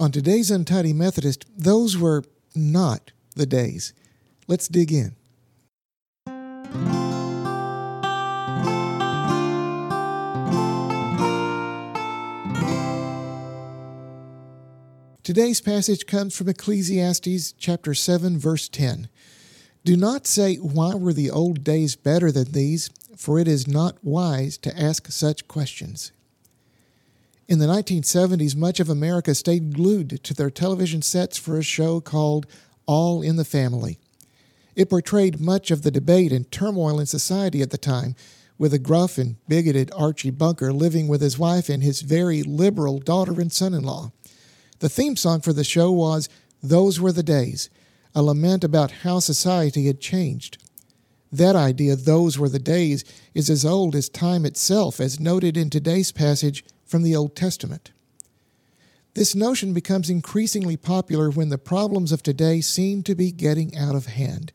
On today's Untidy Methodist, those were not the days. Let's dig in. Today's passage comes from Ecclesiastes chapter 7 verse 10. Do not say why were the old days better than these, for it is not wise to ask such questions. In the 1970s, much of America stayed glued to their television sets for a show called All in the Family. It portrayed much of the debate and turmoil in society at the time, with a gruff and bigoted Archie Bunker living with his wife and his very liberal daughter and son in law. The theme song for the show was Those Were the Days, a lament about how society had changed. That idea, those were the days, is as old as time itself, as noted in today's passage from the Old Testament. This notion becomes increasingly popular when the problems of today seem to be getting out of hand.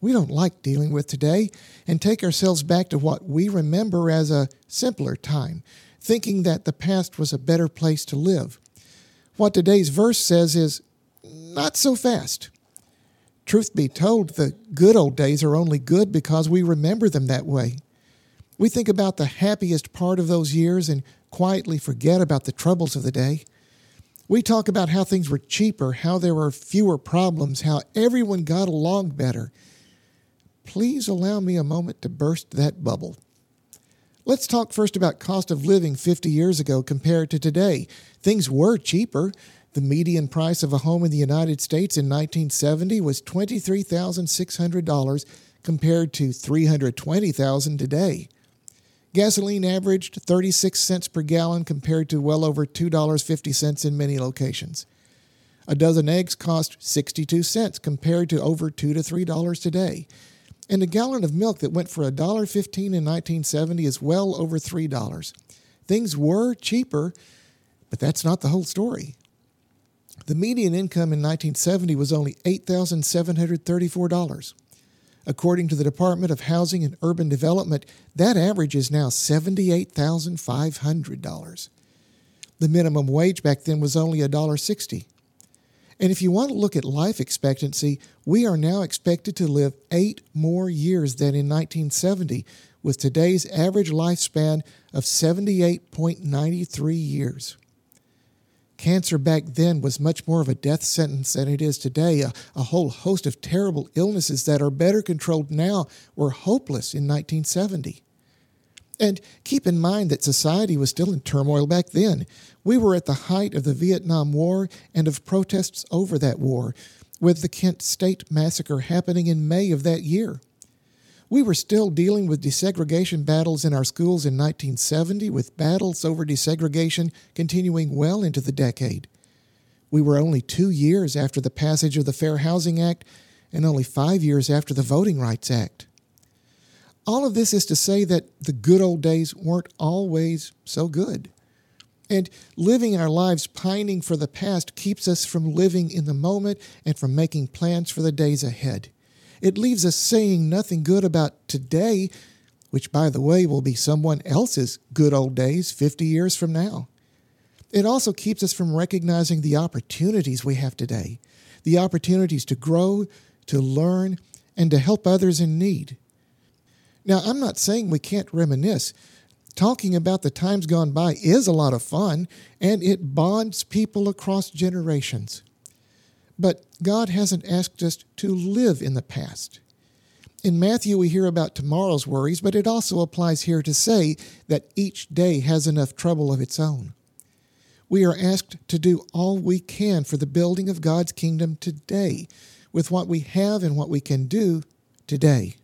We don't like dealing with today and take ourselves back to what we remember as a simpler time, thinking that the past was a better place to live. What today's verse says is, not so fast. Truth be told, the good old days are only good because we remember them that way. We think about the happiest part of those years and quietly forget about the troubles of the day. We talk about how things were cheaper, how there were fewer problems, how everyone got along better. Please allow me a moment to burst that bubble. Let's talk first about cost of living 50 years ago compared to today. Things were cheaper. The median price of a home in the United States in 1970 was $23,600 compared to 320,000 today. Gasoline averaged 36 cents per gallon compared to well over $2.50 in many locations. A dozen eggs cost 62 cents compared to over 2 to $3 today. And a gallon of milk that went for $1.15 in 1970 is well over $3. Things were cheaper, but that's not the whole story. The median income in 1970 was only $8,734. According to the Department of Housing and Urban Development, that average is now $78,500. The minimum wage back then was only $1.60. And if you want to look at life expectancy, we are now expected to live eight more years than in 1970, with today's average lifespan of 78.93 years. Cancer back then was much more of a death sentence than it is today. A, a, whole host of terrible illnesses that are better controlled now were hopeless in 1970. And keep in mind that society was still in turmoil back then. We were at the height of the Vietnam War and of protests over that war, with the Kent State Massacre happening in May of that year. We were still dealing with desegregation battles in our schools in 1970, with battles over desegregation continuing well into the decade. We were only two years after the passage of the Fair Housing Act and only five years after the Voting Rights Act. All of this is to say that the good old days weren't always so good. And living our lives pining for the past keeps us from living in the moment and from making plans for the days ahead. It leaves us saying nothing good about today, which, by the way, will be someone else's good old days 50 years from now. It also keeps us from recognizing the opportunities we have today, the opportunities to grow, to learn, and to help others in need. Now, I'm not saying we can't reminisce. Talking about the times gone by is a lot of fun, and it bonds people across generations. But God hasn't asked us to live in the past. In Matthew, we hear about tomorrow's worries, but it also applies here to say that each day has enough trouble of its own. We are asked to do all we can for the building of God's kingdom today, with what we have and what we can do today.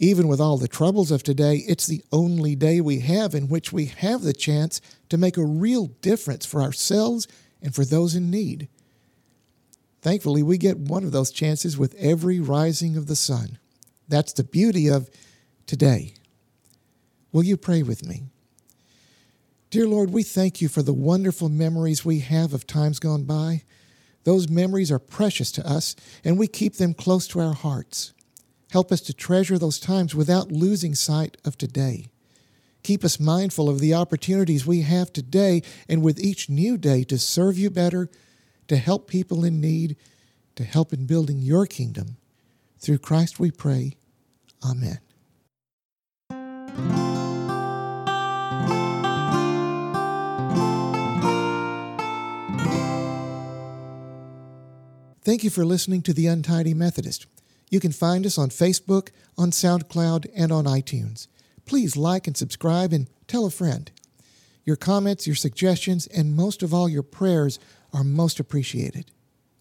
Even with all the troubles of today, it's the only day we have in which we have the chance to make a real difference for ourselves and for those in need. Thankfully, we get one of those chances with every rising of the sun. That's the beauty of today. Will you pray with me? Dear Lord, we thank you for the wonderful memories we have of times gone by. Those memories are precious to us, and we keep them close to our hearts. Help us to treasure those times without losing sight of today. Keep us mindful of the opportunities we have today and with each new day to serve you better, to help people in need, to help in building your kingdom. Through Christ we pray. Amen. Thank you for listening to The Untidy Methodist. You can find us on Facebook, on SoundCloud, and on iTunes. Please like and subscribe and tell a friend. Your comments, your suggestions, and most of all, your prayers are most appreciated.